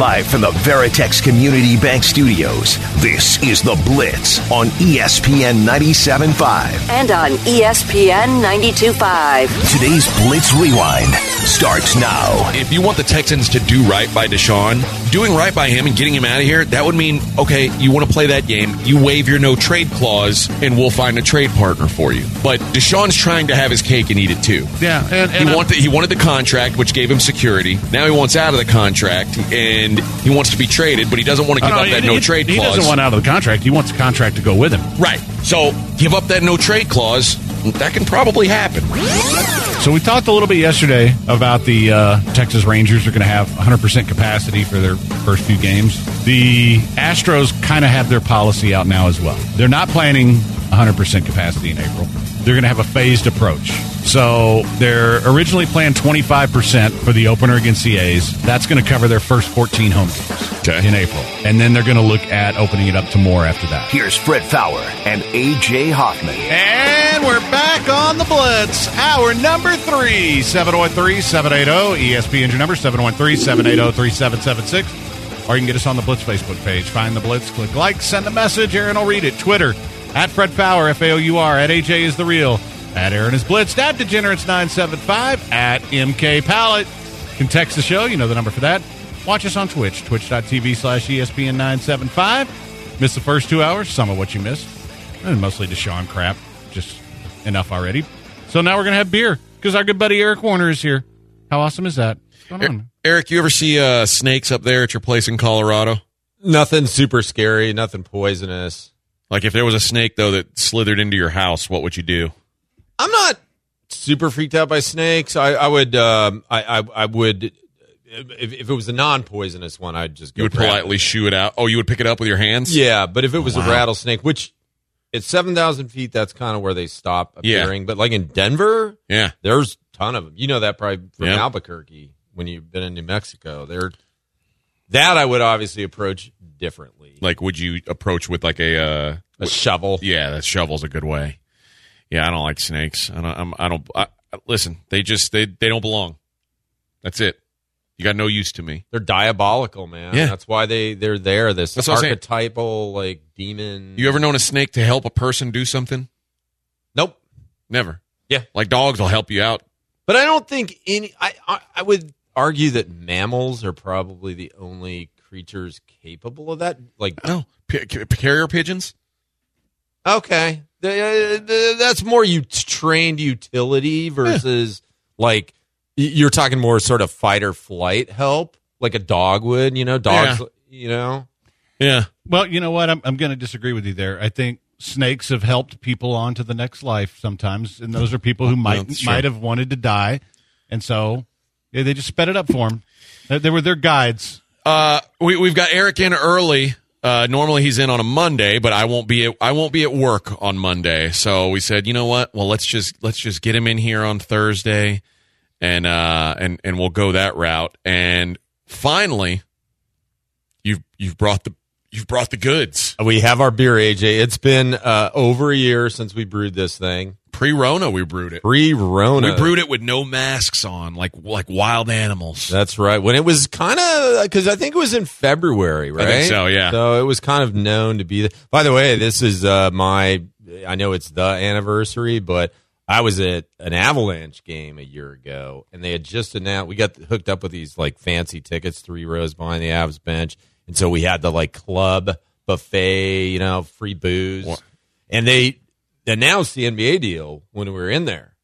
Live from the Veritex Community Bank Studios, this is The Blitz on ESPN 97.5. and on ESPN 92.5. Today's Blitz Rewind starts now. If you want the Texans to do right by Deshaun, doing right by him and getting him out of here, that would mean, okay, you want to play that game, you waive your no trade clause, and we'll find a trade partner for you. But Deshaun's trying to have his cake and eat it too. Yeah, and, and uh, He, I'm- want the, he wanted the contract, which gave him security. Now he wants out of the contract, and he wants to be traded, but he doesn't want to give Oh, up he- that no he- trade he clause. doesn't want out of the contract. He wants the contract to go with him. right. So give up that no trade clause. That can probably happen. So we talked a little bit yesterday about the uh, Texas Rangers are going to have 100% capacity for their first few games. The Astros kind of have their policy out now as well. They're not planning 100% capacity in April. They're going to have a phased approach. So they're originally planned 25% for the opener against the A's. That's going to cover their first 14 home games Okay. in April. And then they're going to look at opening it up to more after that. Here's Fred Faour and AJ Hoffman. And we're back on the Blitz. Hour number three, 713 780. ESPN your number, 713 780 3776. Or you can get us on the Blitz Facebook page. Find the Blitz, click like, send a message. Aaron will read it. Twitter, at Fred Faour, F A O U R, at AJ is the real, at Aaron is Blitzed, at Degenerates975, at MK Pallet. You can text the show, you know the number for that. Watch us on Twitch, twitch.tv slash E ESPN 975. Miss the first two hours, some of what you missed. And mostly Deshaun crap. Just enough already. So now we're going to have beer because our good buddy Eric Warner is here. How awesome is that? What's? Eric, you ever see uh, snakes up there at your place in Colorado? Nothing super scary, nothing poisonous. Like if there was a snake though that slithered into your house, what would you do? I'm not super freaked out by snakes. I, I would, um, I, I, I would, if, if it was a non-poisonous one, I'd just go You would politely it. shoo it out. Oh, you would pick it up with your hands? Yeah, but if it was Wow. a rattlesnake, which at seven thousand feet, that's kind of where they stop Yeah. appearing. But like in Denver, Yeah. there's a ton of them. You know that probably from Yeah. Albuquerque when you've been in New Mexico. There, that I would obviously approach differently. Like, would you approach with like a? Uh, a shovel. yeah, that shovel's a good way. Yeah, I don't like snakes. I don't. I'm, I don't. I, listen, they just they they don't belong. That's it. You got no use to me. They're diabolical, man. Yeah. That's why they they're there. This That's what I'm saying. archetypal like demon. You ever known a snake to help a person do something? Nope. Never. Yeah. Like dogs will help you out. But I don't think any. I, I I would argue that mammals are probably the only creatures capable of that. Like, No, P- c- carrier pigeons. okay, The- uh, the- that's more you trained utility versus like you're talking more sort of fight or flight help, like a dog would. You know, dogs. Yeah. You know, Yeah. Well, you know what? I'm, I'm going to disagree with you there. I think snakes have helped people on to the next life sometimes, and those are people who might that's true. might have wanted to die, and so yeah, they just sped it up for them. They, they were their guides. Uh, we we've got Eric in early. Uh, normally he's in on a Monday, but I won't be at, I won't be at work on Monday. So we said, you know what? Well, let's just let's just get him in here on Thursday, and uh and and we'll go that route. And finally, you've you've brought the you've brought the goods. we have our beer, AJ. It's been uh, over a year since we brewed this thing. Pre Rona, we brewed it. Pre Rona. We brewed it with no masks on, like like wild animals. That's right. When it was kind of because I think it was in February, right? think so, yeah. So it was kind of known to be. The, by the way, this is uh, my. I know it's the anniversary, but I was at an Avalanche game a year ago, and they had just announced we got hooked up with these like fancy tickets, three rows behind the Avs bench, and so we had the like club buffet, you know, free booze, What? and they announced the NBA deal when we were in there.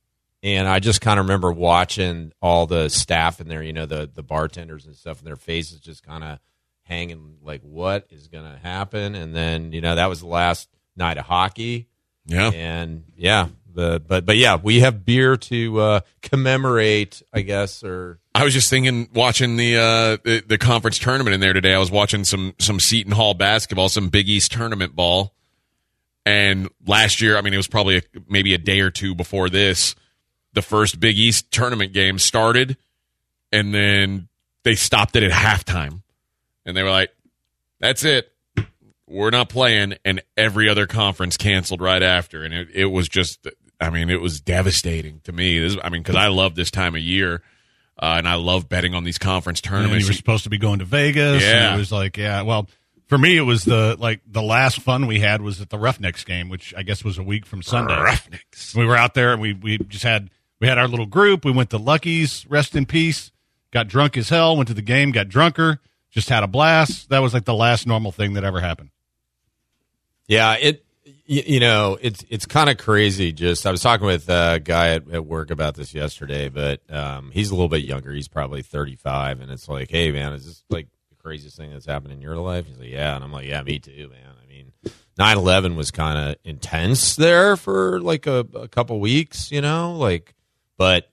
And I just kind of remember watching all the staff in there, you know, the the bartenders and stuff, and their faces just kind of hanging like, what is going to happen? And then, you know, that was the last night of hockey. Yeah. And yeah, the but but yeah, we have beer to uh, commemorate, I guess, or I was just thinking, watching the, uh, the the conference tournament in there today. I was watching some some Seton Hall basketball, some Big East tournament ball. And last year, I mean, it was probably a, maybe a day or two before this. The first Big East tournament game started, and then they stopped it at halftime, and they were like, "That's it, we're not playing." And every other conference canceled right after, and it, it was just, I mean, it was devastating to me. This, I mean, because I love this time of year. Uh, and I love betting on these conference And tournaments. you were supposed to be going to Vegas. Yeah. And it was like, yeah. Well, for me, it was the like the last fun we had was at the Roughnecks game, which I guess was a week from Sunday. Roughnecks. We were out there and we we just had we had our little group. We went to Lucky's, rest in peace. Got drunk as hell. Went to the game, got drunker. Just had a blast. That was like the last normal thing that ever happened. Yeah, it you, you know it's it's kind of crazy. Just I was talking with a guy at, at work about this yesterday, but um, he's a little bit younger. He's probably thirty five, and it's like, hey man, is this like the craziest thing that's happened in your life? He's like, yeah, and I'm like, yeah, me too, man. I mean, 9-11 was kind of intense there for like a, a couple weeks, you know, like, but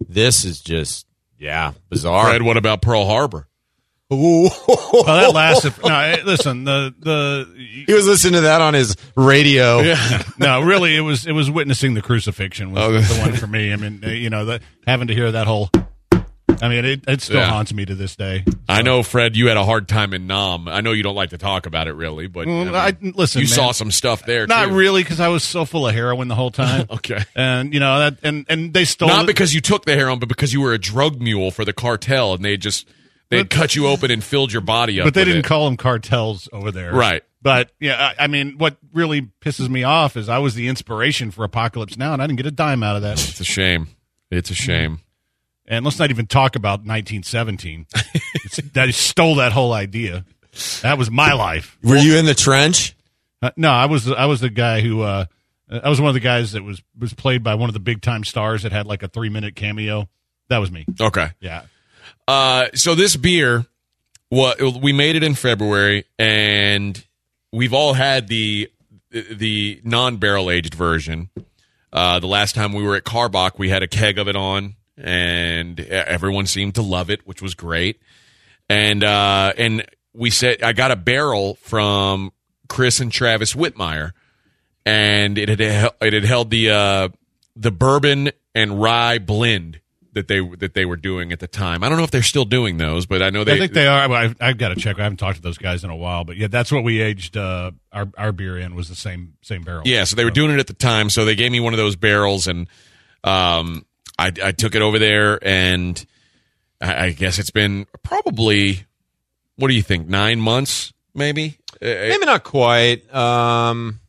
this is just yeah bizarre. Fred, what about Pearl Harbor? Well, that lasted. no, eh, listen. The the He was listening to that on his radio. Yeah. no, really, it was it was witnessing the crucifixion was Oh. the one for me. I mean, uh, you know, that having to hear that whole. I mean, it, it still Yeah. haunts me to this day. I know, Fred, you had a hard time in Nam. I know you don't like to talk about it really, but Well, I I, listen, you man, saw some stuff there. Not too. really, because I was so full of heroin the whole time. Okay. and you know that, and and they stole. Not it. because you took the heroin, but because you were a drug mule for the cartel, and they just they But- cut you open and filled your body up. but they with didn't it. call them cartels over there, Right. But yeah, I, I mean, what really pisses me off is I was the inspiration for Apocalypse Now, and I didn't get a dime out of that. It's a shame. It's a shame. And let's not even talk about 1917. that stole that whole idea. That was my life. Were you in the trench? Uh, no, I was I was the guy who uh, I was one of the guys that was was played by one of the big time stars that had like a three minute cameo. That was me. Okay. Yeah. Uh, so this beer, what we made it in February, and we've all had the the non barrel aged version. Uh, the last time we were at Karbach, we had a keg of it on, and everyone seemed to love it, which was great. And uh, and we said I got a barrel from Chris and Travis Whitmeyer, and it had it had held the uh, the bourbon and rye blend that they that they were doing at the time. I don't know if they're still doing those, but I know they. I think they are. I, I've got to check. I haven't talked to those guys in a while, but yeah, that's what we aged uh, our our beer in was the same same barrel. Yeah, so they were doing it at the time. So they gave me one of those barrels, and um, I, I took it over there, and I, I guess it's been probably what do you think? Nine months, maybe. Uh, Maybe not quite. Um,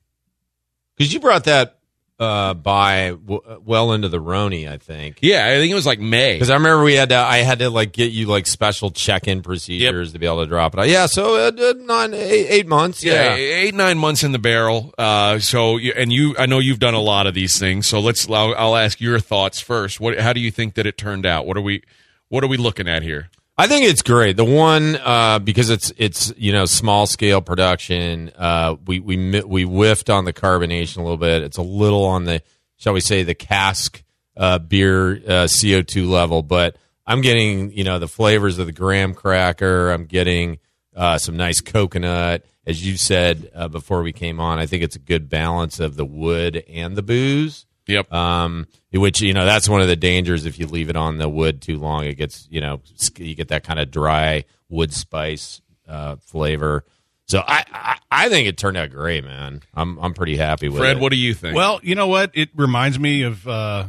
because you brought that uh by w- well into the Roni, I think. yeah, I think it was like May. Because I remember we had to, I had to like get you like special check-in procedures to be able to drop it. out. Yeah, so uh, uh, nine, eight, eight months. Yeah, Yeah, eight nine months in the barrel. Uh, so you- and you, I know you've done a lot of these things. So let's. I'll, I'll ask your thoughts first. What? How do you think that it turned out? What are we? What are we looking at here? I think it's great. The one uh, because it's it's you know small scale production. Uh, we we we whiffed on the carbonation a little bit. It's a little on the shall we say the cask uh, beer uh, CO two level, but I'm getting you know the flavors of the graham cracker. I'm getting uh, some nice coconut, as you said uh, before we came on. I think it's a good balance of the wood and the booze Yep. um, which you know that's one of the dangers if you leave it on the wood too long. It gets you know you get that kind of dry wood spice uh, flavor. So I, I I think it turned out great, man. I'm I'm pretty happy with Fred, it. Fred, what do you think? Well, you know what? It reminds me of uh,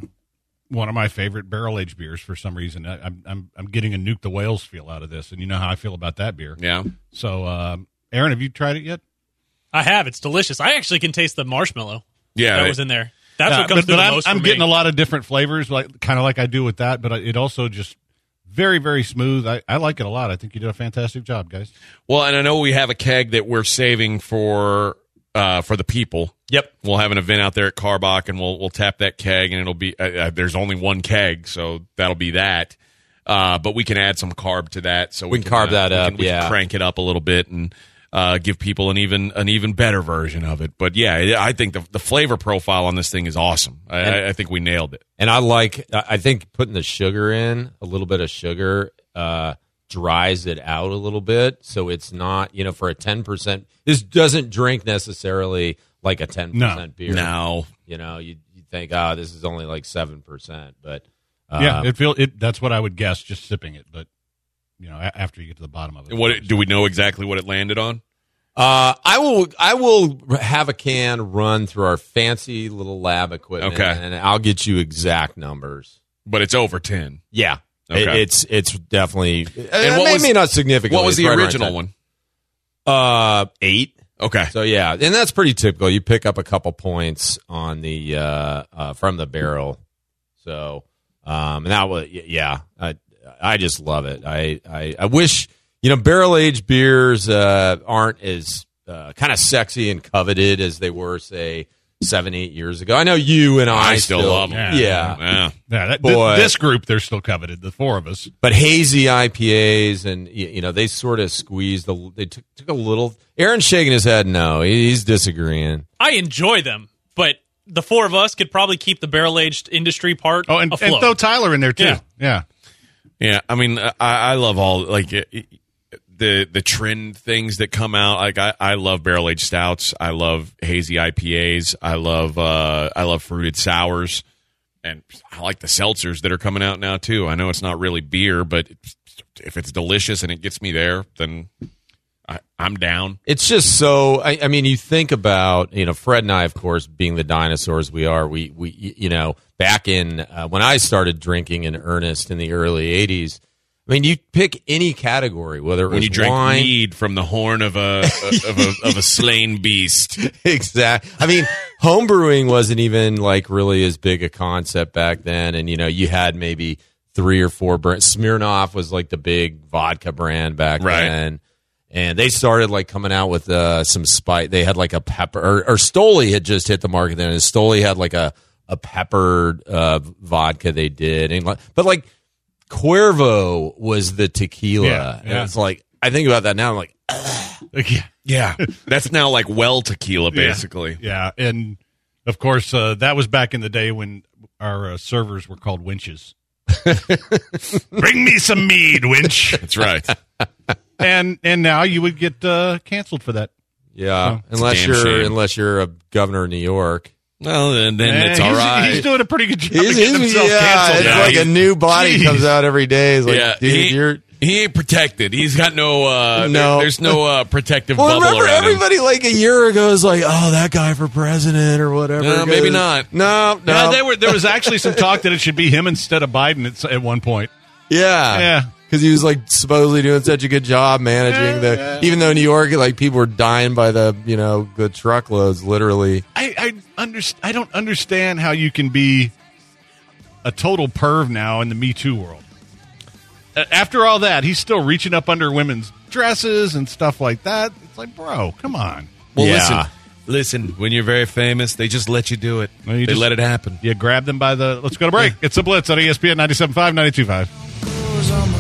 one of my favorite barrel aged beers for some reason. I, I'm I'm I'm getting a nuke the whales feel out of this, and you know how I feel about that beer. yeah. So, um, Aaron, have you tried it yet? I have. It's delicious. I actually can taste the marshmallow Yeah, that they- was in there. That's Yeah, what comes but, through but the I'm, most I'm for getting me. a lot of different flavors, like kind of like I do with that. But it also just very very smooth. I, I like it a lot. I think you did a fantastic job, guys. Well, and I know we have a keg that we're saving for uh, for the people. Yep. We'll have an event out there at Karbach, and we'll we'll tap that keg, and it'll be uh, uh, there's only one keg, so that'll be that. Uh, but we can add some carb to that, so we, We can carb uh, that we up, Can, we can yeah. crank it up a little bit and uh, give people an even an even better version of it. But yeah, I think the the flavor profile on this thing is awesome. I, I, I think we nailed it. and I like I I think putting the sugar in a little bit of sugar uh, dries it out a little bit, so it's not you know for a ten percent. This doesn't drink necessarily like a ten No. percent beer. No. You know, you you think, oh, this is only like seven percent, but uh, yeah, it feel it. That's what I would guess, just sipping it. But you know, after you get to the bottom of it, What do we know exactly what it landed on? Uh, I will. I will have a can run through our fancy little lab equipment, Okay. and I'll get you exact numbers. But it's over ten. Yeah, Okay. It- it's it's definitely and what was- maybe not significant. What was the original one? Uh, eight. Okay. So yeah, and that's pretty typical. You pick up a couple points on the uh, uh from the barrel. So um, and that was yeah, I I just love it. I I, I wish you know barrel aged beers uh, aren't as uh, kind of sexy and coveted as they were say seven eight years ago. I know you and I, I still love 'em. Yeah, Yeah. Yeah, that, Boy. thi- this group they're still coveted. The four of us. but hazy IPAs and you know they sort of squeezed a they took, took a little. Aaron's shaking his head. No, he's disagreeing. I enjoy them, but the four of us could probably keep the barrel aged industry part Oh, and, and throw Tyler in there too. Yeah. Yeah, Yeah, I mean, I, I love all like it, it- the the trend things that come out. Like I, I love barrel aged stouts. I love hazy IPAs. I love uh, I love fruited sours, and I like the seltzers that are coming out now too. I know it's not really beer, but if it's delicious and it gets me there, then I'm down. It's just so. I, I mean, you think about you know Fred and I, of course, being the dinosaurs we are. We we you know back in uh, when I started drinking in earnest in the early '80s. I mean, you pick any category, whether it was When you drink wine, mead from the horn of a of a of a slain beast. exact. I mean, homebrewing wasn't even like really as big a concept back then, and you know, you had maybe three or four brands. Smirnoff was like the big vodka brand back Right. then. And they started like coming out with uh, some spice. They had like a pepper, or, or Stoli had just hit the market then. And Stoli had like a a peppered uh, vodka they did, and like, but like Cuervo was the tequila. Yeah, And it's like I think about that now. I'm like, yeah, Yeah, that's now like well tequila, basically. yeah. And of course, uh, that was back in the day when our uh, servers were called winches. Bring me some mead, winch. That's right. and and now you would get uh, canceled for that. yeah, It's a unless damn you're shame. unless you're a governor of New York. Well, then, then Eh, it's all he's, right. He's doing a pretty good job. He's- of getting he's- himself yeah, canceled. it's now. like a new body Jeez. comes out every day. It's like, yeah, dude, he, you're. He ain't protected. He's got no. Uh, No. there- there's no uh, protective Well, bubble remember around him. everybody like a year ago was like, "Oh, that guy for president or whatever." No, maybe not. No, no. Yeah, they were, there was actually some talk that it should be him instead of Biden at, at one point. yeah, Yeah. Because he was like supposedly doing such a good job managing the, even though New York, like people were dying by the, you know, the truckloads, literally. I I, under, I don't understand how you can be a total perv now in the Me Too world. Uh, After all that, he's still reaching up under women's dresses and stuff like that. It's like, bro, come on. Well, Yeah. listen, listen. When you're very famous, they just let you do it. Well, you they just- let it happen. You grab them by the. Let's go to break. It's a blitz on ESPN 97.5, 92.5.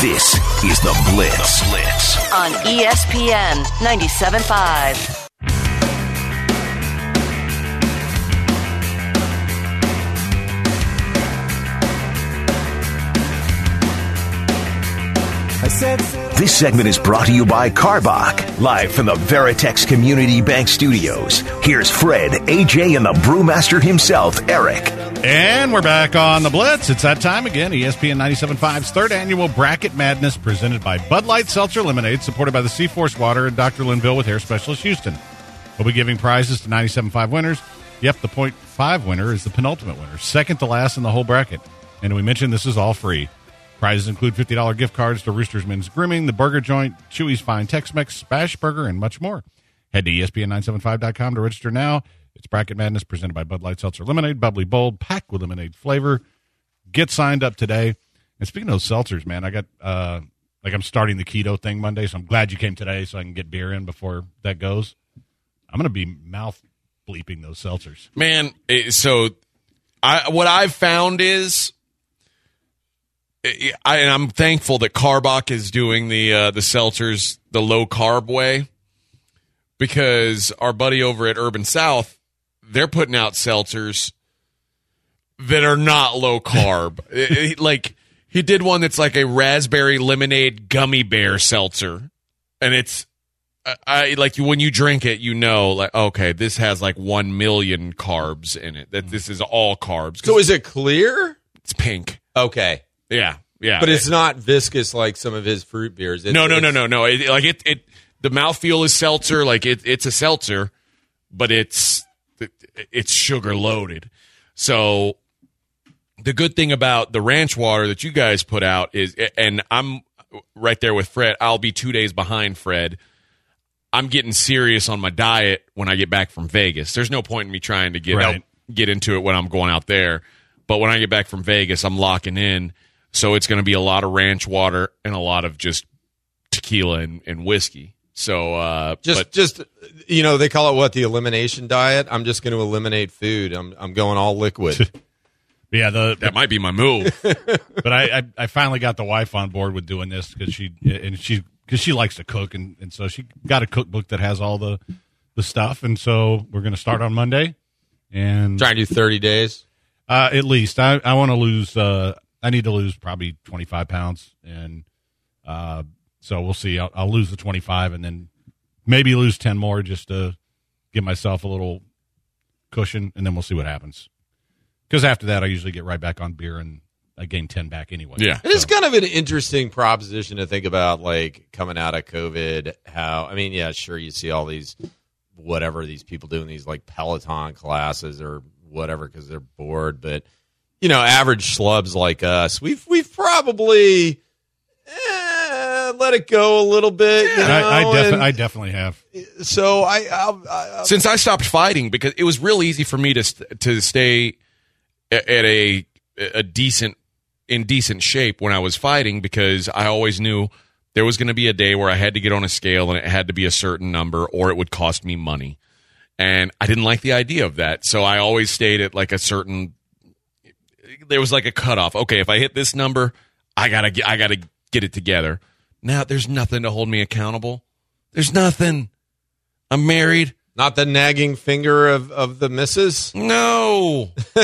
This is the Blitz. Blitz. on ESPN 97.5. This segment is brought to you by Karbach, live from the Veritex Community Bank Studios. Here's Fred, AJ, and the brewmaster himself, Eric. And we're back on the Blitz. It's that time again. ESPN 97.5's third annual Bracket Madness presented by Bud Light Seltzer Lemonade, supported by the Seaforce Water and Dr. Linville with Hair Specialist Houston. We'll be giving prizes to 97.5 winners. Yep, the point five winner is the penultimate winner, second to last in the whole bracket. And we mentioned this is all free. Prizes include $50 gift cards to Rooster's Men's Grooming, the Burger Joint, Chewy's Fine Tex-Mex, Smash Burger, and much more. Head to E ESPN975.com to register now. It's Bracket Madness presented by Bud Light Seltzer Lemonade, bubbly bold, packed with lemonade flavor. Get signed up today. And speaking of seltzers, man, I got uh like I'm starting the keto thing Monday, so I'm glad you came today so I can get beer in before that goes. I'm gonna be mouth bleeping those seltzers. Man, so I what I've found is I, and I'm thankful that Karbach is doing the uh, the seltzers the low carb way because our buddy over at Urban South they're putting out seltzers that are not low carb. It- it- like He did one that's like a raspberry lemonade gummy bear seltzer, and it's I, I like when you drink it, you know, like okay, this has like one million carbs in it. That this is all carbs. So is it clear? it's pink. Okay, Yeah, yeah. but it's not viscous like some of his fruit beers. It's, no, no, no, no, no. It, like it, it. The mouthfeel is seltzer. Like it, it's a seltzer, but it's it's sugar loaded. So the good thing about the ranch water that you guys put out is, and I'm right there with Fred. I'll be two days behind Fred. I'm getting serious on my diet when I get back from Vegas. There's no point in me trying to get Right. get into it when I'm going out there. But when I get back from Vegas, I'm locking in. So it's going to be a lot of ranch water and a lot of just tequila and, and whiskey. So uh, Just, but just you know, they call it what the elimination diet. I'm just going to eliminate food. I'm, I'm going all liquid. Yeah, the, that might be my move. but I, I I finally got the wife on board with doing this because she and she because she likes to cook and, and so she got a cookbook that has all the the stuff and so we're going to start on Monday and Trying to do 30 days. uh, at least I I want to lose uh I need to lose probably twenty five pounds and uh so we'll see I'll, I'll lose the twenty five and then maybe lose ten more just to give myself a little cushion and then we'll see what happens because after that I usually get right back on beer and I gain ten back anyway Yeah. It is kind of an interesting proposition to think about, like coming out of COVID. How I mean, yeah, sure, you see all these whatever these people doing these like Peloton classes or whatever because they're bored, but you know, average schlubs like us, we've we've probably eh, let it go a little bit. You know, I, I, defi- and I definitely have. so I, I'll, I Since I stopped fighting, because it was real easy for me to to stay at a a decent in decent shape when I was fighting because I always knew there was going to be a day where I had to get on a scale and it had to be a certain number or it would cost me money. And I didn't like the idea of that. So I always stayed at like a certain there was like a cutoff. Okay, if I hit this number, I got to get I got to get it together. Now there's nothing to hold me accountable. There's nothing. I'm married. not the nagging finger of of the missus. No.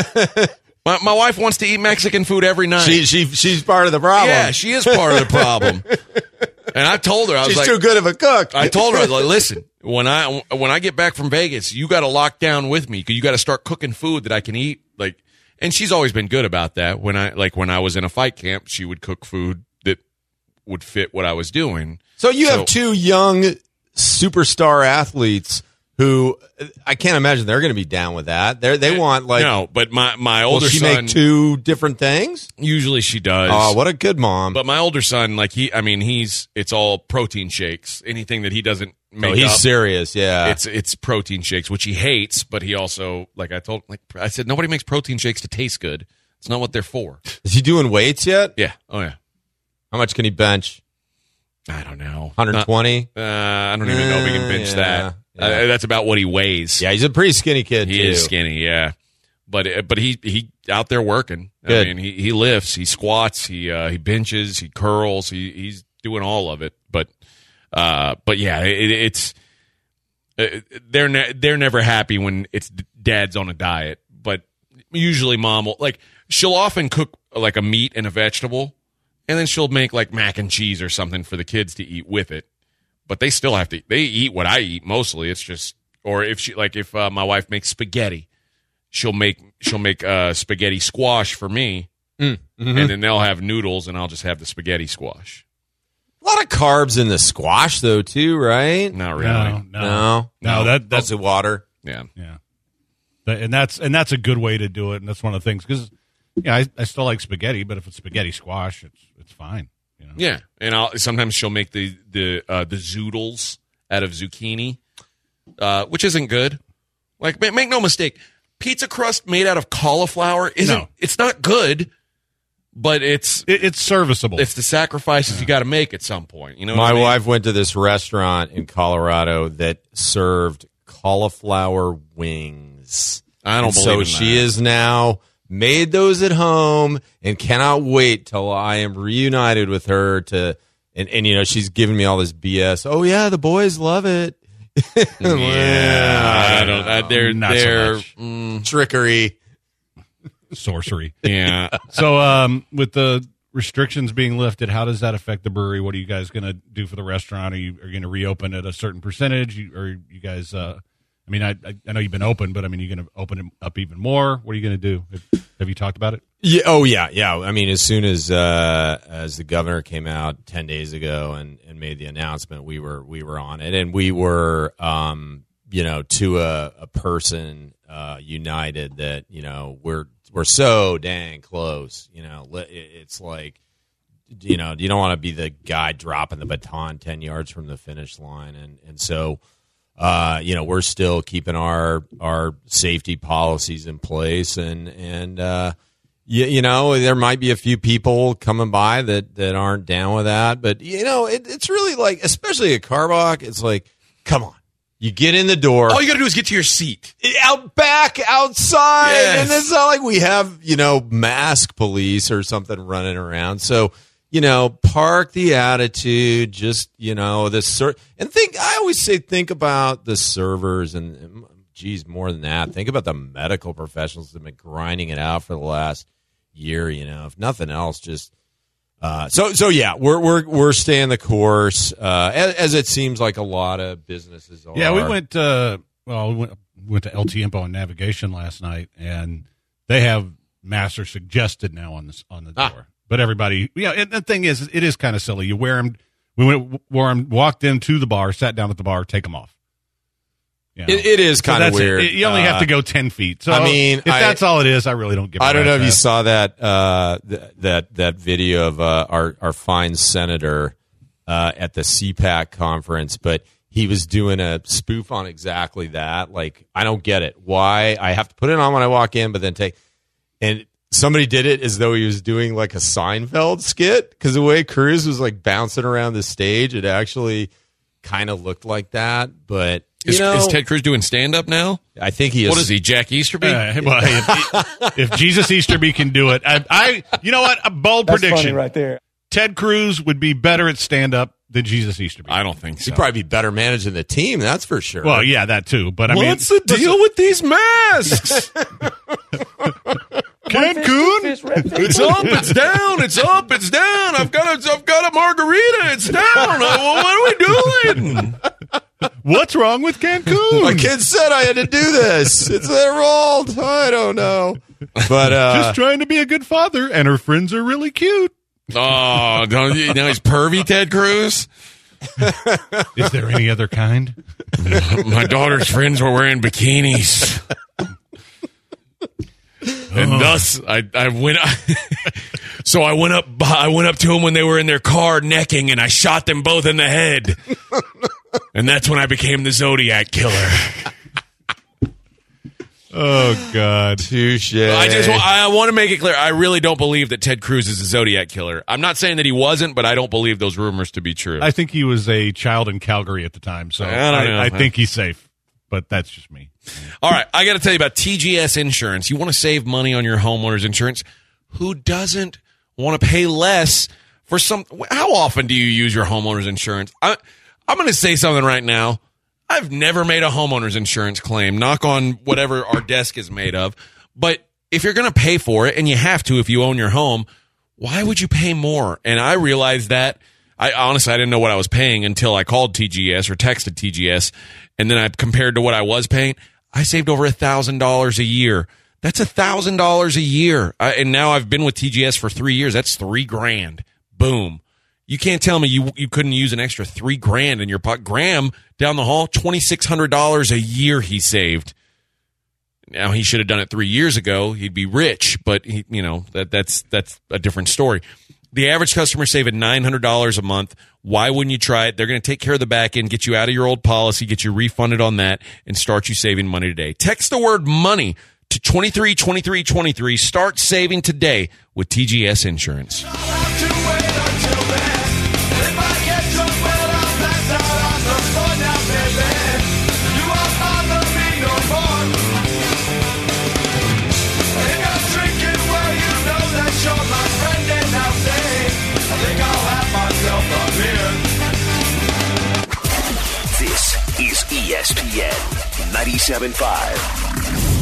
my, my wife wants to eat Mexican food every night. She she she's part of the problem. yeah, she is part of the problem. and I told her, I was she's like, too good of a cook. I told her, I was like, listen, when I when I get back from Vegas, you got to lock down with me because you got to start cooking food that I can eat. Like, and she's always been good about that. When I like when I was in a fight camp, she would cook food that would fit what I was doing. So you So- have two young superstar athletes who I can't imagine they're going to be down with that. They they want like no, but my my older she son make two different things? usually she does. Oh, what a good mom! But my older son, like he, I mean, he's it's all protein shakes. Anything that he doesn't make oh, he's up, serious. Yeah, it's it's protein shakes, which he hates. But he also, like I told, like I said, nobody makes protein shakes to taste good. It's not what they're for. is he doing weights yet? Yeah. Oh yeah. How much can he bench? I don't know. 120. Uh, I don't even know if he can bench Uh, that. yeah, Uh, that's about what he weighs. yeah, he's a pretty skinny kid he too. is skinny. Yeah. But uh, but he he out there working. Good. I mean, he he lifts, he squats, he uh, he benches, he curls, he he's doing all of it. But uh, but yeah, it, it's uh, they're ne- they're never happy when it's dad's on a diet. But usually, mom will like she'll often cook like a meat and a vegetable, and then she'll make like mac and cheese or something for the kids to eat with it. But they still have to. They eat what I eat mostly. It's just or if she like if uh, my wife makes spaghetti, she'll make she'll make uh, spaghetti squash for me, and then they'll have noodles, and I'll just have the spaghetti squash. A lot of carbs in the squash though too, right? Not really. No, no, No, no. That that's mostly water. Yeah. yeah, That- and that's and that's a good way to do it. And that's one of the things because yeah, I, I still like spaghetti, but if it's spaghetti squash, it's it's fine. You know? Yeah, and I'll sometimes she'll make the the uh, the zoodles out of zucchini, uh, which isn't good. Like ma- make no mistake, pizza crust made out of cauliflower isn't. No. It's not good, but it's It, it's serviceable. it's the sacrifices you got to make at some point. You know, My what I mean? wife went to this restaurant in Colorado that served cauliflower wings. I don't And believe so in she that. is now made those at home and cannot wait till I am reunited with her to and, and you know she's giving me all this BS. Oh yeah, the boys love it. Yeah, I don't. I, they're Not they're much. mm, Trickery. Sorcery. yeah. so um, with the restrictions being lifted, how does that affect the brewery? What are you guys going to do for the restaurant? Are you are you going to reopen at a certain percentage? You, or you guys? Uh, I mean, I I I know you've been open, but I mean, you're going to open it up even more. What are you going to do? Have, have you talked about it? Yeah. Oh, yeah. Yeah. I mean, as soon as uh, as the governor came out ten days ago and, and made the announcement, we were we were on it, and we were, um, you know, to a, a person uh, united that you know we're we're so dang close. You know, it's like you know you don't want to be the guy dropping the baton ten yards from the finish line, and and so. Uh, you know, we're still keeping our our safety policies in place, and and uh, you, you know, there might be a few people coming by that, that aren't down with that, but you know, it, it's really like, especially at Karbach, it's like, come on, you get in the door, All you got to do is get to your seat. out back, outside, Yes. and it's not like we have you know mask police or something running around. So you know, park the attitude. Just you know, the ser- and think. I always say, think about the servers and. and Geez, more than that. Think about the medical professionals that have been grinding it out for the last year. You know, if nothing else, just uh, so so yeah, we're we're we're staying the course uh, as, as it seems like a lot of businesses are. Yeah, we went. Uh, well, we went, went to LT Info and Navigation last night, and they have master suggested now on this on the Ah. door. But everybody, yeah. And the thing is, it is kind of silly. You wear them. We went, wore them, walked into the bar, sat down at the bar, take them off. You know? It, it is kind of weird. It- You only have Uh, to go ten feet. So I mean, if I- that's all it is, I really don't give. a I don't know if you saw that uh, th- that that video of uh, our our fine senator uh, at the CPAC conference, but he was doing a spoof on exactly that. Like, I don't get it. Why I have to put it on when I walk in, but then take and somebody did it as though he was doing like a Seinfeld skit because the way Cruz was like bouncing around the stage, it actually kind of looked like that. But you Is, know, is Ted Cruz doing stand up now? I think he is. What is he, Jack Easterby? Uh, well, if, if Jesus Easterby can do it, I, I you know what? A bold prediction right there. Ted Cruz would be better at stand up than Jesus Easterby. I don't think so. He'd probably be better managing the team. That's for sure. well, yeah, that too. But I mean, What's the deal with these masks? Cancun? it's up, it's down, it's up, it's down. I've got a, I've got a margarita. It's down. Uh, what are we doing? What's wrong with Cancun? My kid said I had to do this. It's their fault. I don't know. But uh, Just trying to be a good father, and her friends are really cute. Oh, don't you- now he's pervy, Ted Cruz. Is there any other kind? My daughter's friends were wearing bikinis. And thus, I, I went. so I went up. I went up to them when they were in their car necking, and I shot them both in the head. And that's when I became the Zodiac killer. Oh God! touche. I just I want to make it clear. I really don't believe that Ted Cruz is a Zodiac killer. I'm not saying that he wasn't, but I don't believe those rumors to be true. I think he was a child in Calgary at the time, so I I, don't know, I think he's safe. But that's just me. All right, I got to tell you about TGS Insurance. You want to save money on your homeowner's insurance? Who doesn't want to pay less for some? How often do you use your homeowner's insurance? I, I'm going to say something right now. I've never made a homeowner's insurance claim. Knock on whatever our desk is made of. But if you're going to pay for it, and you have to if you own your home, why would you pay more? And I realized that. I honestly I didn't know what I was paying until I called TGS or texted TGS, and then I compared to what I was paying. I saved over a thousand dollars a year. That's a thousand dollars a year, I, and now I've been with TGS for three years. That's three grand. Boom. You can't tell me you you couldn't use an extra three grand in your pocket. Graham down the hall, twenty six hundred dollars a year he saved. Now he should have done it three years ago. He'd be rich, but he, you know that that's that's a different story. The average customer saving nine hundred dollars a month. Why wouldn't you try it? They're going to take care of the back end, get you out of your old policy, get you refunded on that, and start you saving money today. Text the word money to twenty three twenty three twenty three. Start saving today with TGS Insurance. ESPN 97.5.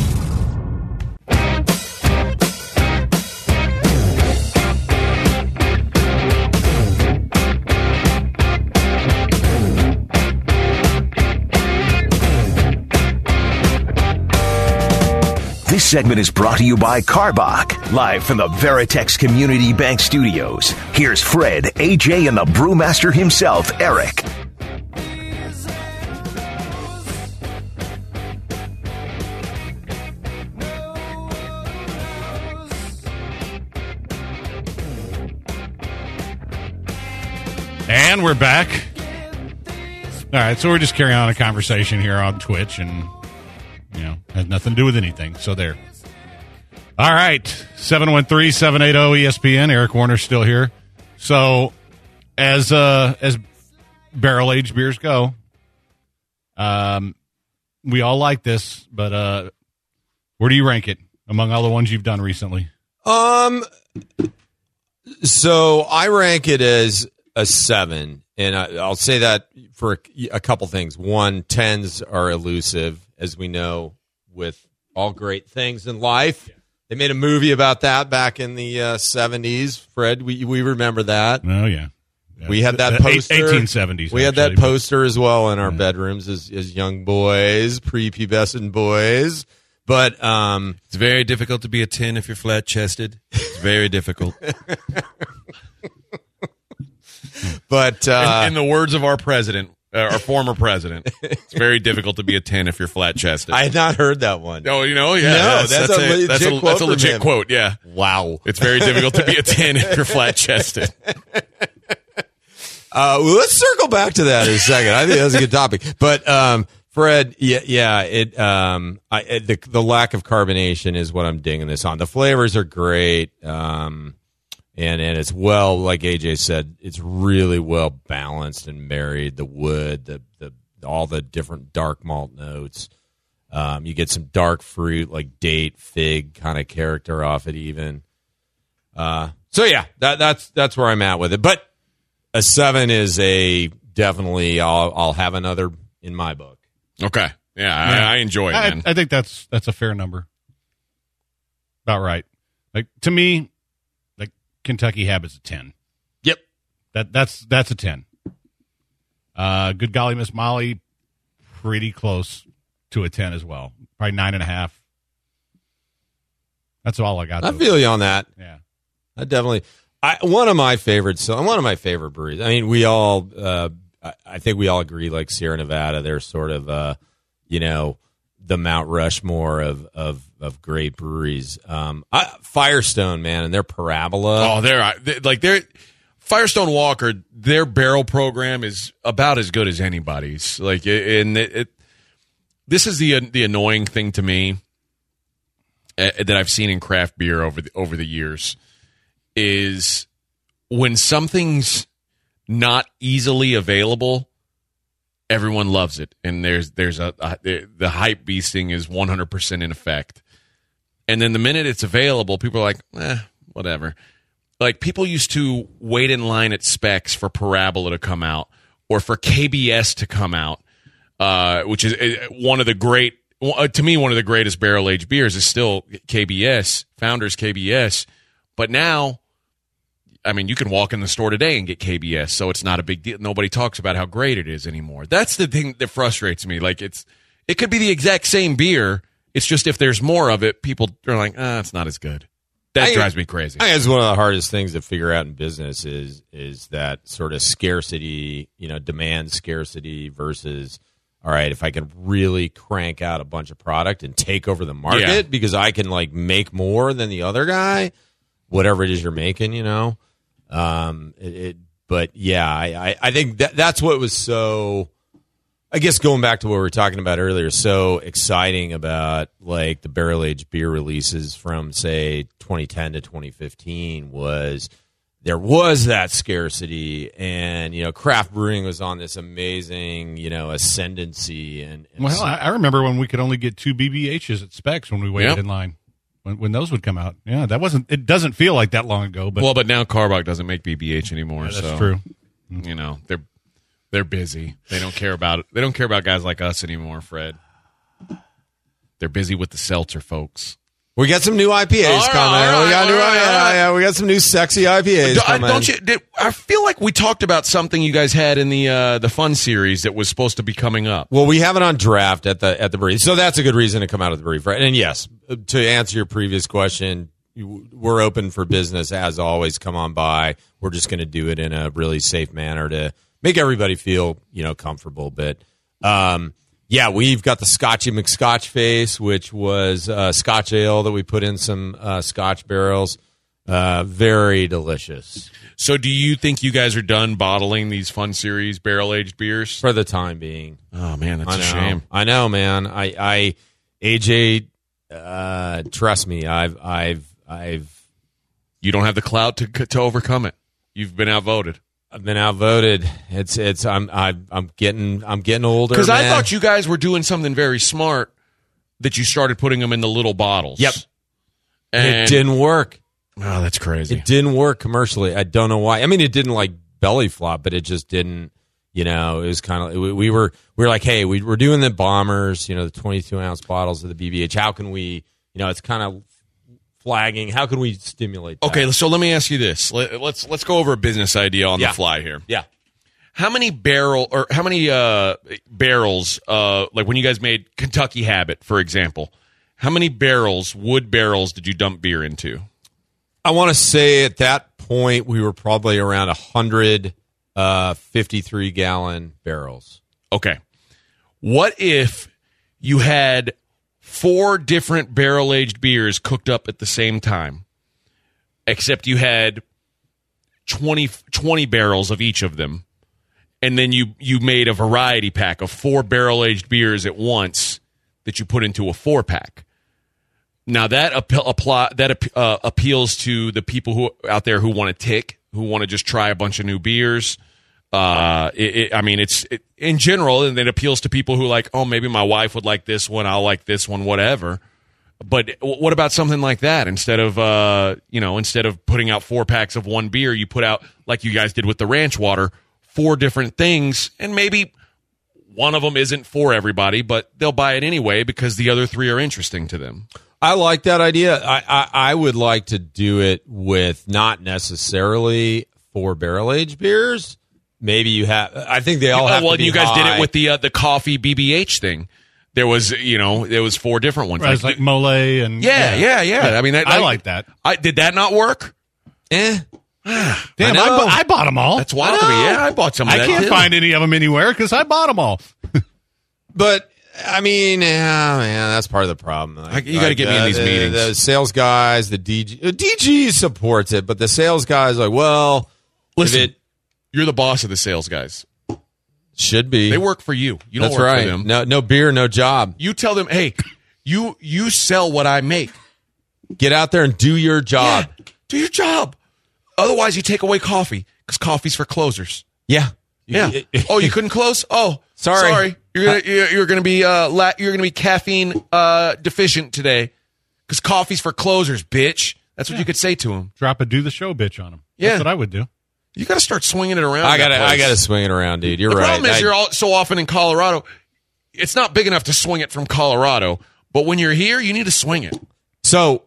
This segment is brought to you by Karbach, live from the Veritex Community Bank Studios. Here's Fred, AJ, and the brewmaster himself, Eric. And we're back. All right, so we're just carrying on a conversation here on Twitch, and you know, has nothing to do with anything. So there. All right, 713-780 ESPN. Eric Warner's still here. So, as uh as barrel aged beers go, um, we all like this, but uh, where do you rank it among all the ones you've done recently? Um, so I rank it as a seven, and I, I'll say that for a, a couple things. One, tens are elusive, as we know, with all great things in life. They made a movie about that back in the uh, seventies. Fred, we we remember that. Oh yeah, We had that Uh, poster. 1870s. We had that actually, but- poster as well in our bedrooms as, as young boys, prepubescent boys. But um, It's very difficult to be a 10 if you're flat chested. It's very difficult. but uh, in, in the words of our president, uh, our former president, it's very difficult to be a 10 if you're flat chested. I had not heard that one. Oh, you know, yeah. No, yes, that's a legit that's a, quote that's a legit quote. Yeah, Wow. it's very difficult to be a ten if you're flat chested. Uh, well, let's circle back to that in a second. I think that's a good topic. But um, Fred, yeah, yeah, it um, I, it, the the lack of carbonation is what I'm dinging this on. The flavors are great, um, and and it's well, like AJ said, it's really well balanced and married. The wood, the the all the different dark malt notes. Um, you get some dark fruit like date, fig kind of character off it, even. Uh, so yeah, that that's that's where I'm at with it. But a seven is a definitely. I'll I'll have another in my book. Okay, yeah, I, I enjoy it, I, man. I think that's that's a fair number. About right. Like to me, like Kentucky Habit's a ten. Yep. That that's that's a ten. Uh, good golly, Miss Molly, pretty close to a ten as well. Probably nine and a half. That's all I got. I feel you on that. yeah. I definitely. I one of my favorites. So one of my favorite breweries. I mean, we all. Uh, I, I think we all agree. Like Sierra Nevada, they're sort of. Uh, you know, the Mount Rushmore of of of great breweries. Um, I, Firestone, man, and their Parabola. oh, they're they- like they're Firestone Walker. Their barrel program is about as good as anybody's. Like, and it, it this is the the annoying thing to me uh, that I've seen in craft beer over the over the years is when something's not easily available everyone loves it and there's there's a, a the hype beasting is 100% in effect and then the minute it's available people are like eh, whatever like people used to wait in line at specs for parabola to come out or for kbs to come out uh, which is uh, one of the great uh, to me one of the greatest barrel aged beers is still kbs founders kbs but now I mean, you can walk in the store today and get KBS, so it's not a big deal. Nobody talks about how great it is anymore. That's the thing that frustrates me. Like it's, it could be the exact same beer. It's just if there's more of it, people are like, ah, it's not as good. That I- drives me crazy. I think it's one of the hardest things to figure out in business is is that sort of scarcity, you know, demand scarcity versus all right, if I can really crank out a bunch of product and take over the market Yeah. because I can like make more than the other guy, whatever it is you're making, you know. Um it, it but yeah, I, I, I think that that's what was so I guess going back to what we were talking about earlier, so exciting about like the barrel aged beer releases from say 2010 to 2015 was there was that scarcity, and you know craft brewing was on this amazing you know ascendancy, and, and Well, I, I remember when we could only get two BBHs at specs when we waited Yep. in line. When, when those would come out, yeah, that wasn't. It doesn't feel like that long ago, but well, but now Karbach doesn't make BBH anymore. that's so, true. You know, they're they're busy. They don't care about they don't care about guys like us anymore, Fred. They're busy with the seltzer folks. We got some new IPAs right, coming. right, we got new, right, yeah, yeah, we got some new sexy IPAs Do- I, coming. don't you? Did, I feel like we talked about something you guys had in the uh, the fun series that was supposed to be coming up. Well, we have it on draft at the at the brief, so that's a good reason to come out of the brief, right? And yes, to answer your previous question, we're open for business as always. Come on by. We're just going to do it in a really safe manner to make everybody feel you know comfortable. But um, yeah, we've got the Scotchy McScotch face, which was uh, Scotch ale that we put in some uh, Scotch barrels. Uh, very delicious So, do you think you guys are done bottling these fun series barrel aged beers? for the time being. Oh man, that's I a know. shame. I know, man. I, I, AJ, uh, trust me. I've, I've, I've, You don't have the clout to to overcome it. You've been outvoted. I've been outvoted. It's, it's. I'm, I'm, I'm getting, I'm getting older. Because I thought you guys were doing something very smart that you started putting them in the little bottles. Yep. And it didn't work. Oh, that's crazy. It didn't work commercially. I don't know why. I mean, it didn't like belly flop, but it just didn't. You know, it was kind of we, we were we were like, hey, we we're doing the bombers. You know, the 22 ounce bottles of the BBH. How can we? You know, it's kind of flagging. How can we stimulate? That? Okay, so let me ask you this. Let, let's let's go over a business idea on Yeah. the fly here. Yeah. How many barrel or how many uh, barrels? Uh, like when you guys made Kentucky Habit, for example, how many barrels, wood barrels, did you dump beer into? I want to say at that point we were probably around a hundred uh, fifty-three gallon barrels. Okay. What if you had four different barrel aged beers cooked up at the same time, except you had 20, 20 barrels of each of them, and then you, you made a variety pack of four barrel aged beers at once that you put into a four pack? Now that appe- apply, that uh, appeals to the people who out there who want to tick, who want to just try a bunch of new beers. Uh, it, it, I mean, it's it, in general, and it appeals to people who like, oh, maybe my wife would like this one, I'll like this one, whatever. But w- what about something like that? Instead of uh, you know, instead of putting out four packs of one beer, you put out like you guys did with the ranch water, four different things, and maybe one of them isn't for everybody, but they'll buy it anyway because the other three are interesting to them. I like that idea. I, I, I would like to do it with not necessarily four barrel aged beers. Maybe you have. I think they all have. well, to be you guys did it with the uh, the coffee BBH thing. There was, you know, there was four different ones. Right, it's like mole and yeah, yeah, yeah, I mean, that, I like that. I did that not work? Eh. Damn, I I, know. bu- I bought them all. That's wild to me. Yeah, I bought some. Of I that can't too. find any of them anywhere because I bought them all. But I mean, yeah, man, that's part of the problem. Like, I- you gotta get me in uh, these the, meetings. The sales guys, the DG, uh, DG supports it, but the sales guys are like, well, Listen, if it you're the boss of the sales guys. should be. They work for you. You don't That's work right. for them. No, no beer, no job. You tell them, hey, you you sell what I make. Get out there and do your job. Yeah, do your job. Otherwise, you take away coffee because coffee's for closers. Yeah. Yeah. oh, you couldn't close? Oh, Sorry. Sorry. You're gonna you're, you're gonna be uh la- you're gonna be caffeine uh deficient today because coffee's for closers, bitch. That's what you could say to him. Drop a do the show bitch on him. Yeah. That's what I would do. You got to start swinging it around. I gotta, I gotta swing it around, dude. You're The right. The problem is I- you're all, so often in Colorado. It's not big enough to swing it from Colorado, but when you're here, you need to swing it. So,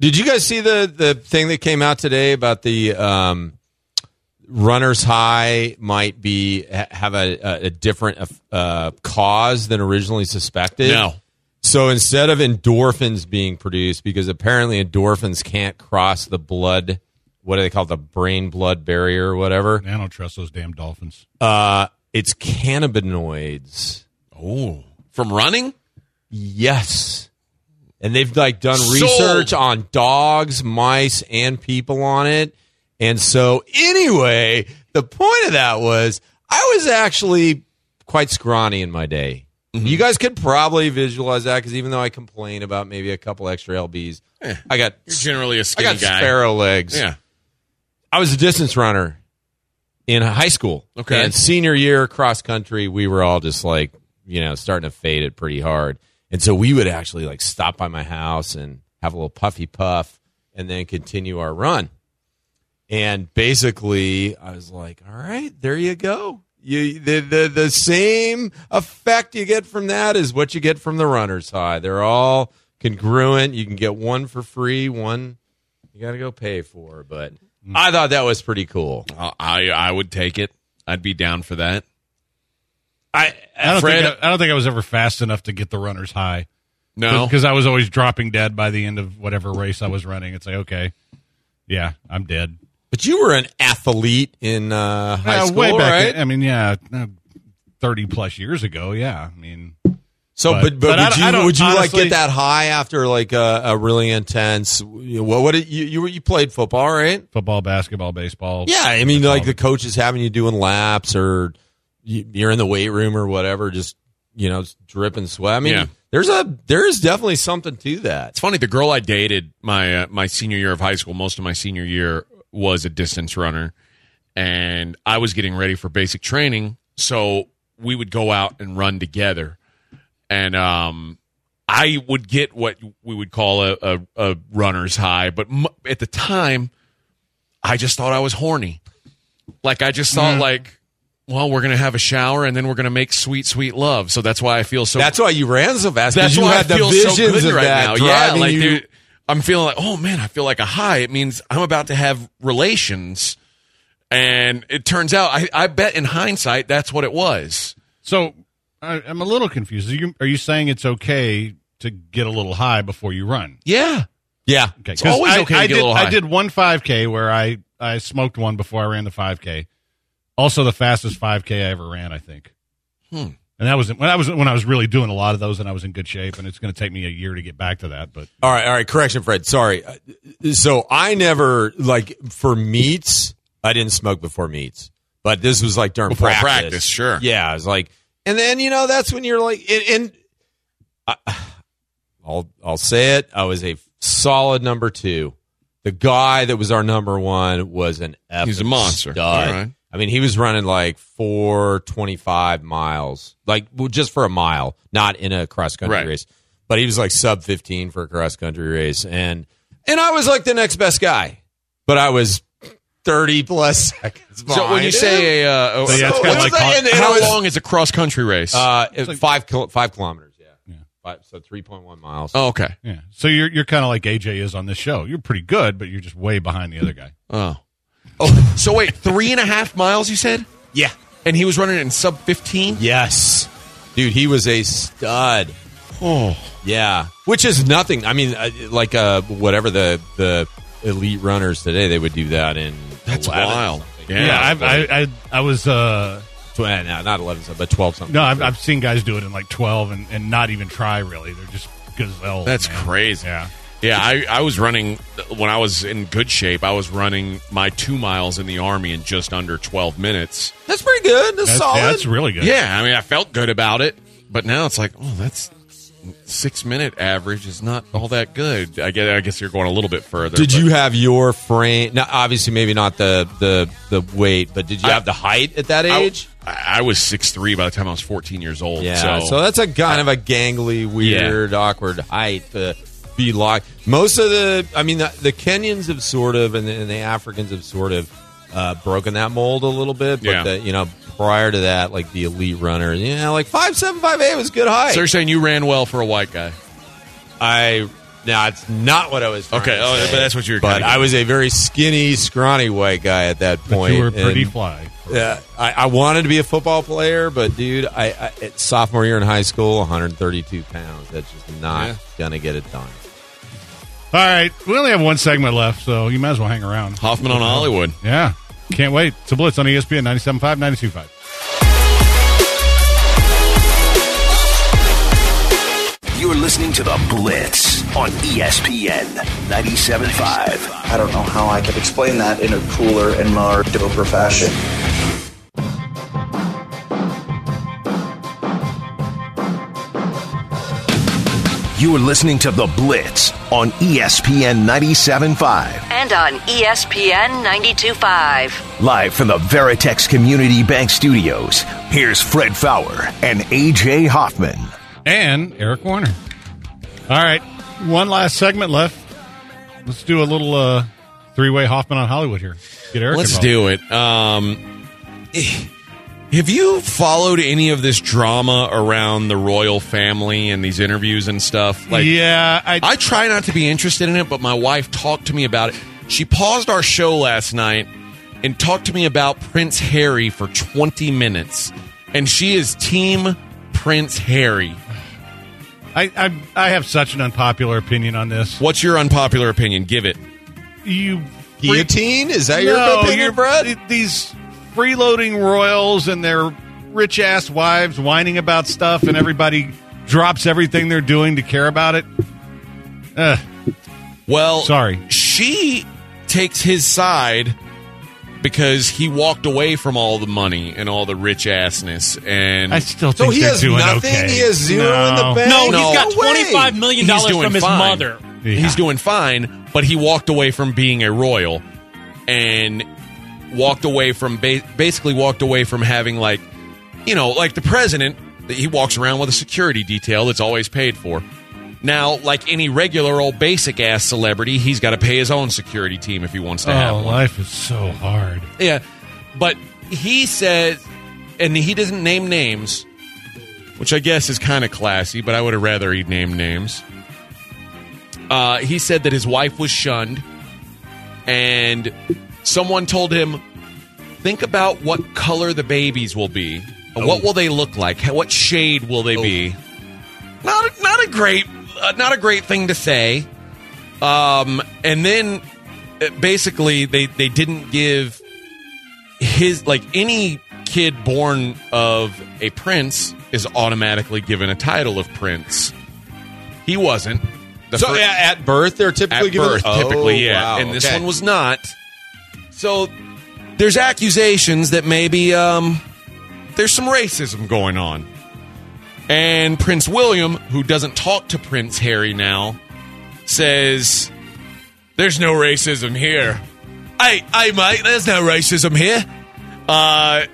did you guys see the the thing that came out today about the um, runners high might be have a, a, a different uh, cause than originally suspected? No. So instead of endorphins being produced, because apparently endorphins can't cross the blood, what do they call it, the brain blood barrier or whatever? I don't trust those damn dolphins. Uh, it's cannabinoids. Oh, from running? Yes. And they've like done Sold. research on dogs, mice, and people on it. And so anyway, the point of that was I was actually quite scrawny in my day. Mm-hmm. You guys could probably visualize that because even though I complain about maybe a couple extra lbs, I got You're generally a I skinny got guy. sparrow legs. Yeah. I was a distance runner in high school. Okay. And senior year cross country, we were all just like, you know, starting to fade it pretty hard. And so we would actually like stop by my house and have a little puffy puff and then continue our run. And basically, I was like, all right, there you go. You the, the the same effect you get from that is what you get from the runner's high. They're all congruent. You can get one for free, one you got to go pay for. But I thought that was pretty cool. Uh, I I would take it. I'd be down for that. I I don't, Fred- think I, I don't think I was ever fast enough to get the runners high No, because I was always dropping dead by the end of whatever race I was running. It's like, okay, yeah, I'm dead. but you were an athlete in uh, high Uh, school, way back. right? I mean, yeah, uh, thirty plus years ago. Yeah, I mean, So, But- but but, but would you would you honestly- like get that high after like a, a really intense? You know, what what did you you you played football, right? football, basketball, baseball. Yeah, I mean, like the coach is having you doing laps, or you- you're in the weight room or whatever, just you know, dripping sweat. I mean, Yeah. there's a there's definitely something to that. It's funny. The girl I dated my uh, my senior year of high school, most of my senior year was a distance runner, and I was getting ready for basic training, so we would go out and run together, and um, I would get what we would call a, a, a runner's high, but m- at the time, I just thought I was horny. Like I just thought like. Well, we're gonna have a shower and then we're gonna make sweet, sweet love. So that's why I feel so. That's why you ran so fast. That's you why had I the feel visions so good right now. Yeah, like you- dude, I'm feeling like, oh man, I feel like a high. It means I'm about to have relations, and it turns out, I, I bet in hindsight, that's what it was. So I, I'm a little confused. Are you, are you saying it's okay to get a little high before you run? Yeah, yeah. Okay, It's always I, okay to I get a did, little I did one 5K where I I smoked one before I ran the 5K. Also, the fastest 5K I ever ran, I think. Hmm. And that was when I was when I was really doing a lot of those, and I was in good shape. And it's going to take me a year to get back to that. But All right, all right. Correction, Fred. Sorry. Uh, So I never like for meets. I didn't smoke before meets, but this was like during Before practice. practice, sure. Yeah, I was like, and then you know that's when you're like, and, and I, I'll I'll say it. I was a solid number two. The guy that was our number one was an effing He's a monster. stud. Right. I mean, he was running like four twenty five miles, like well, just for a mile, not in a cross country Right. race. But he was like sub fifteen for a cross country race, and and I was like the next best guy, but I was thirty plus seconds. So when behind you him. say a, uh, So, yeah, it's what's like con- And- and how was- long is a cross country race? Uh, five kil- five kilometers. Yeah, Five, so three point one miles. oh, okay. yeah, so you're you're kind of like AJ is on this show. You're pretty good, but you're just way behind the other guy. Oh, oh. So wait, three and a half miles? You said, yeah. and he was running in sub fifteen. Yes, dude, he was a stud. Oh, Yeah, which is nothing. I mean, uh, like uh, whatever the the elite runners today, they would do that in That's 11 wild. Yeah, Yeah, I've, I, I I was uh Tw- uh, no, not eleven, something, but twelve something. no, I've, I've seen guys do it in like 12 and, and not even try really. They're just gazelle. That's man. crazy. Yeah. Yeah, I, I was running when I was in good shape. I was running my two miles in the army in just under twelve minutes. that's pretty good. That's, That's, solid. yeah, that's really good. Yeah, I mean, I felt good about it, but now it's like, oh, that's six minute average is not all that good. I guess, I guess you're going a little bit further. Did but- you have your frame? Now, obviously, maybe not the the the weight, but did you I- have the height at that age? I was six three by the time I was fourteen years old. Yeah, so, so, that's a kind of a gangly, weird, awkward height to be locked. Most of the, I mean, the, the Kenyans have sort of, and the, and the Africans have sort of uh, broken that mold a little bit. But Yeah. the, you know, prior to that, like the elite runner, you know, like five seven five eight was good height. so you're saying you ran well for a white guy? I now it's not what I was. Okay, to oh, say, but that's what you were But I was a very skinny, scrawny white guy at that But point. you were pretty and- fly. Yeah, I, I wanted to be a football player, but dude, I, I sophomore year in high school, 132 pounds. That's just not Yeah. gonna get it done. All right, we only have one segment left, so you might as well hang around. Hoffman on Hollywood. Yeah, can't wait. It's a blitz on ESPN 97.5, 92.5. You're listening to The Blitz on ESPN 97.5. I don't know how I could explain that in a cooler and more doper fashion. You're listening to The Blitz on ESPN 97.5. And on ESPN 92.5. Live from the Veritex Community Bank Studios, here's Fred Faour and AJ Hoffman. And Eric Warner. All right, one last segment left. Let's do a little uh, three way Hoffman on Hollywood here. Get Eric Let's involved. do it. Um, Have you followed any of this drama around the royal family and these interviews and stuff? Like, yeah, I, I try not to be interested in it, but my wife talked to me about it. She paused our show last night and talked to me about Prince Harry for 20 minutes. And she is Team Prince Harry. I, I, I have such an unpopular opinion on this. What's your unpopular opinion? Give it. You Guillotine? Is that no, your opinion, you're- Brett? These freeloading royals and their rich ass wives whining about stuff, and everybody drops everything they're doing to care about it. Ugh. Well, Sorry. She takes his side because he walked away from all the money and all the rich assness. And I still So think he they're has doing nothing. okay. He has zero in the No. bank. No, No he's got twenty five million dollars from his fine. mother. Yeah. he's doing fine, but he walked away from being a royal and walked away from ba- basically walked away from having like you know like the president he walks around with a security detail that's always paid for. Now, like any regular old basic ass celebrity, he's got to pay his own security team if he wants to have Oh, one. life is so hard. Yeah, but he says, and he doesn't name names, which I guess is kind of classy. But I would have rather he'd name names. Uh, he said that his wife was shunned, and someone told him, "Think about what color the babies will be. What will they look like? What shade will they be?" Not, not a great, uh, not a great thing to say. Um, and then uh, basically they they didn't give his like any kid born of a prince is automatically given a title of prince. He wasn't. The So fir- yeah, at birth, they're typically at given birth, Oh, typically, yeah. wow, and this okay. one was not. So there's accusations that maybe um, there's some racism going on. And Prince William, who doesn't talk to Prince Harry now, says, There's no racism here. Hey, hey, mate, there's no racism here. Uh,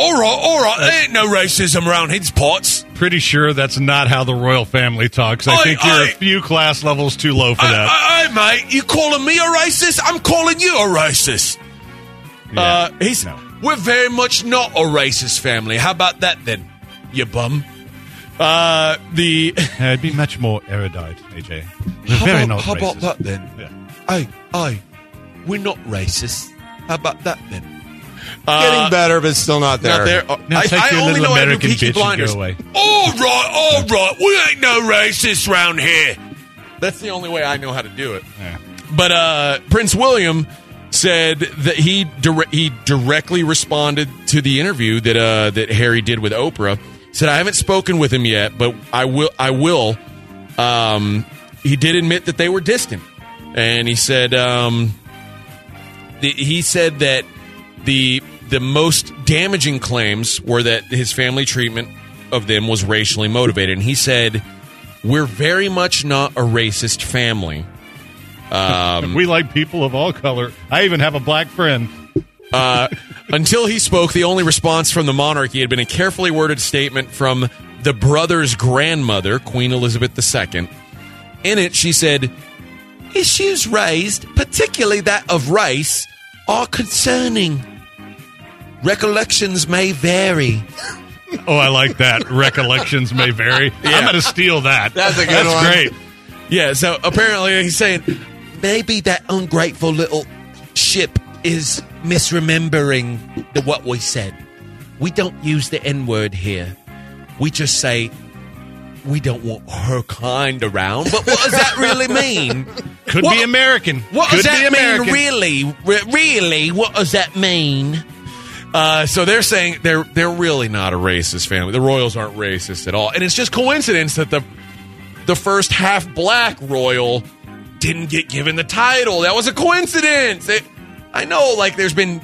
all right, all right, there ain't no racism around his pots. Pretty sure that's not how the royal family talks. I Oi, think you're oi. a few class levels too low for that. Hey, hey, mate, you calling me a racist? I'm calling you a racist. Yeah. Uh, he's No. we're very much not a racist family. How about that then, you bum? Uh, the Uh, it'd be much more erudite, AJ. They're how very about, not how about that then? Yeah. Hey, hey, we're not racist. How about that then? Getting better, but still not there. Not there. Uh, Now I, take I your only little know how to do American Peaky bitch and go Blinders. away. All right, all right. We ain't no racists around here. That's the only way I know how to do it. Yeah. But uh, Prince William said that he dire- he directly responded to the interview that uh, that Harry did with Oprah. Said, "I haven't spoken with him yet, but I will. I will." Um, he did admit that they were distant, and he said um, the, he said that the the most damaging claims were that his family treatment of them was racially motivated, and he said, "We're very much not a racist family." Um, we like people of all color. I even have a black friend. Uh, until he spoke, the only response from the monarchy had been a carefully worded statement from the brother's grandmother, Queen Elizabeth II. In it, she said, Issues raised, particularly that of race, are concerning. Recollections may vary. Oh, I like that. Recollections may vary. I'm going to steal that. That's a good That's one. great. Yeah, so apparently he's saying maybe that ungrateful little ship is misremembering the, what we said. We don't use the N word here. We just say we don't want her kind around. But what does that really mean? Could What- be American. What Could does that be American. mean, really? Re- really? What does that mean? Uh, so they're saying they're they're really not a racist family. The royals aren't racist at all, and it's just coincidence that the the first half black royal didn't get given the title. That was a coincidence. It, I know, like there's been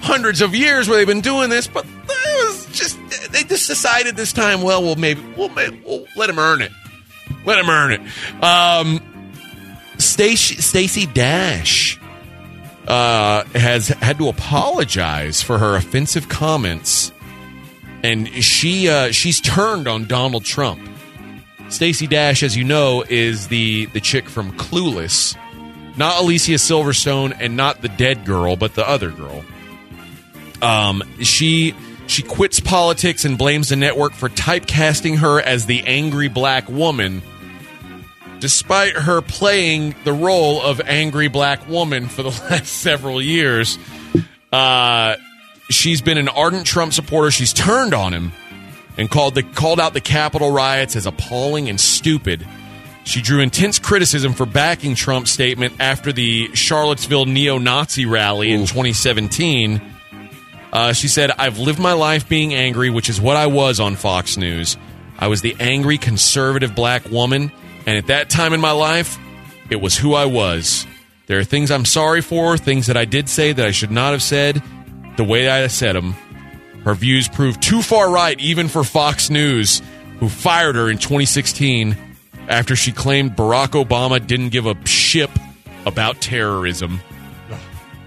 hundreds of years where they've been doing this, but it was just they just decided this time. Well, we'll maybe we'll, maybe, we'll let him earn it. Let him earn it. Um, Stacey Dash uh, has had to apologize for her offensive comments, and she uh, she's turned on Donald Trump. Stacey Dash, as you know, is the the chick from Clueless, not Alicia Silverstone and not the dead girl, but the other girl. Um, she She quits politics and blames the network for typecasting her as the angry black woman, despite her playing the role of angry black woman for the last several years. Uh, she's been an ardent Trump supporter. She's turned on him and called the called out the Capitol riots as appalling and stupid. She drew intense criticism for backing Trump's statement after the Charlottesville neo-Nazi rally in 2017. Uh, she said, I've lived my life being angry, which is what I was on Fox News. I was the angry conservative black woman, and at that time in my life, it was who I was. There are things I'm sorry for, things that I did say that I should not have said, the way I said them. Her views proved too far right, even for Fox News, who fired her in 2016 after she claimed Barack Obama didn't give a ship about terrorism.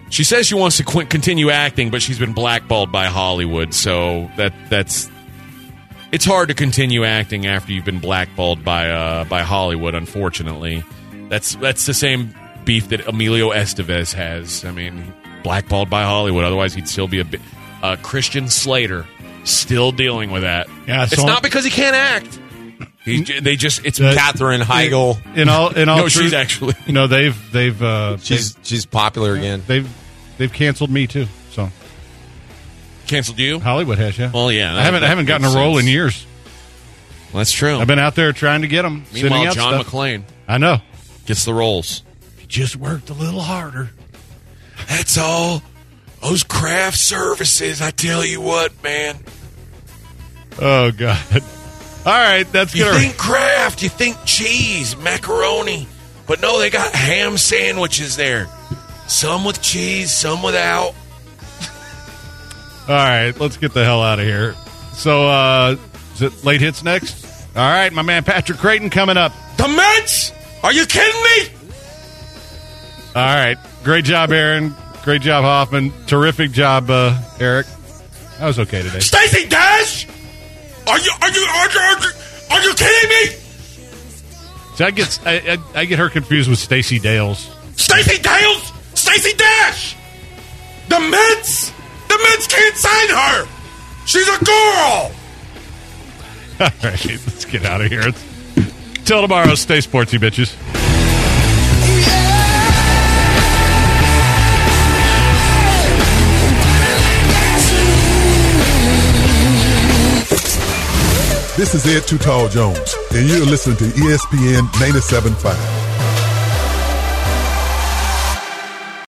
She says she wants to qu- continue acting, but she's been blackballed by Hollywood, so that that's it's hard to continue acting after you've been blackballed by uh, by Hollywood. Unfortunately, that's that's the same beef that Emilio Estevez has. I mean, blackballed by Hollywood. Otherwise, he'd still be a bit. Uh, Christian Slater still dealing with that. Yeah, it's so- not because he can't act. He, they just it's Uh, Katherine Heigl. In all, in all No, truth, she's actually- You know, they've they've uh, She's she's popular again. they've they've canceled me too. So canceled you. Hollywood has, yeah. Well, yeah, I haven't I haven't gotten a role sense. in years. That's true. I've been out there trying to get them. Meanwhile, John McClane I know. gets the roles. Just worked a little harder. That's all. Those craft services, I tell you what, man. Oh God. All right, that's You think craft, you think cheese, macaroni. But no, they got ham sandwiches there. Some with cheese, some without. All right, let's get the hell out of here. So, uh, is it late hits next? All right, my man Patrick Creighton coming up. The Mets? Are you kidding me? All right, great job, Aaron. Great job, Hoffman. Terrific job, uh, Eric. That was okay today. Stacey Dash? Are you are you are you are you, are you kidding me? See, I get I, I, I get her confused with Stacy Dales. Stacy Dales? Stacey Dash? The Mets? The Mets can't sign her. She's a girl. All right, let's get out of here. Till tomorrow, stay sportsy, bitches. This is Ed Tall Jones, and you're listening to ESPN 97.5.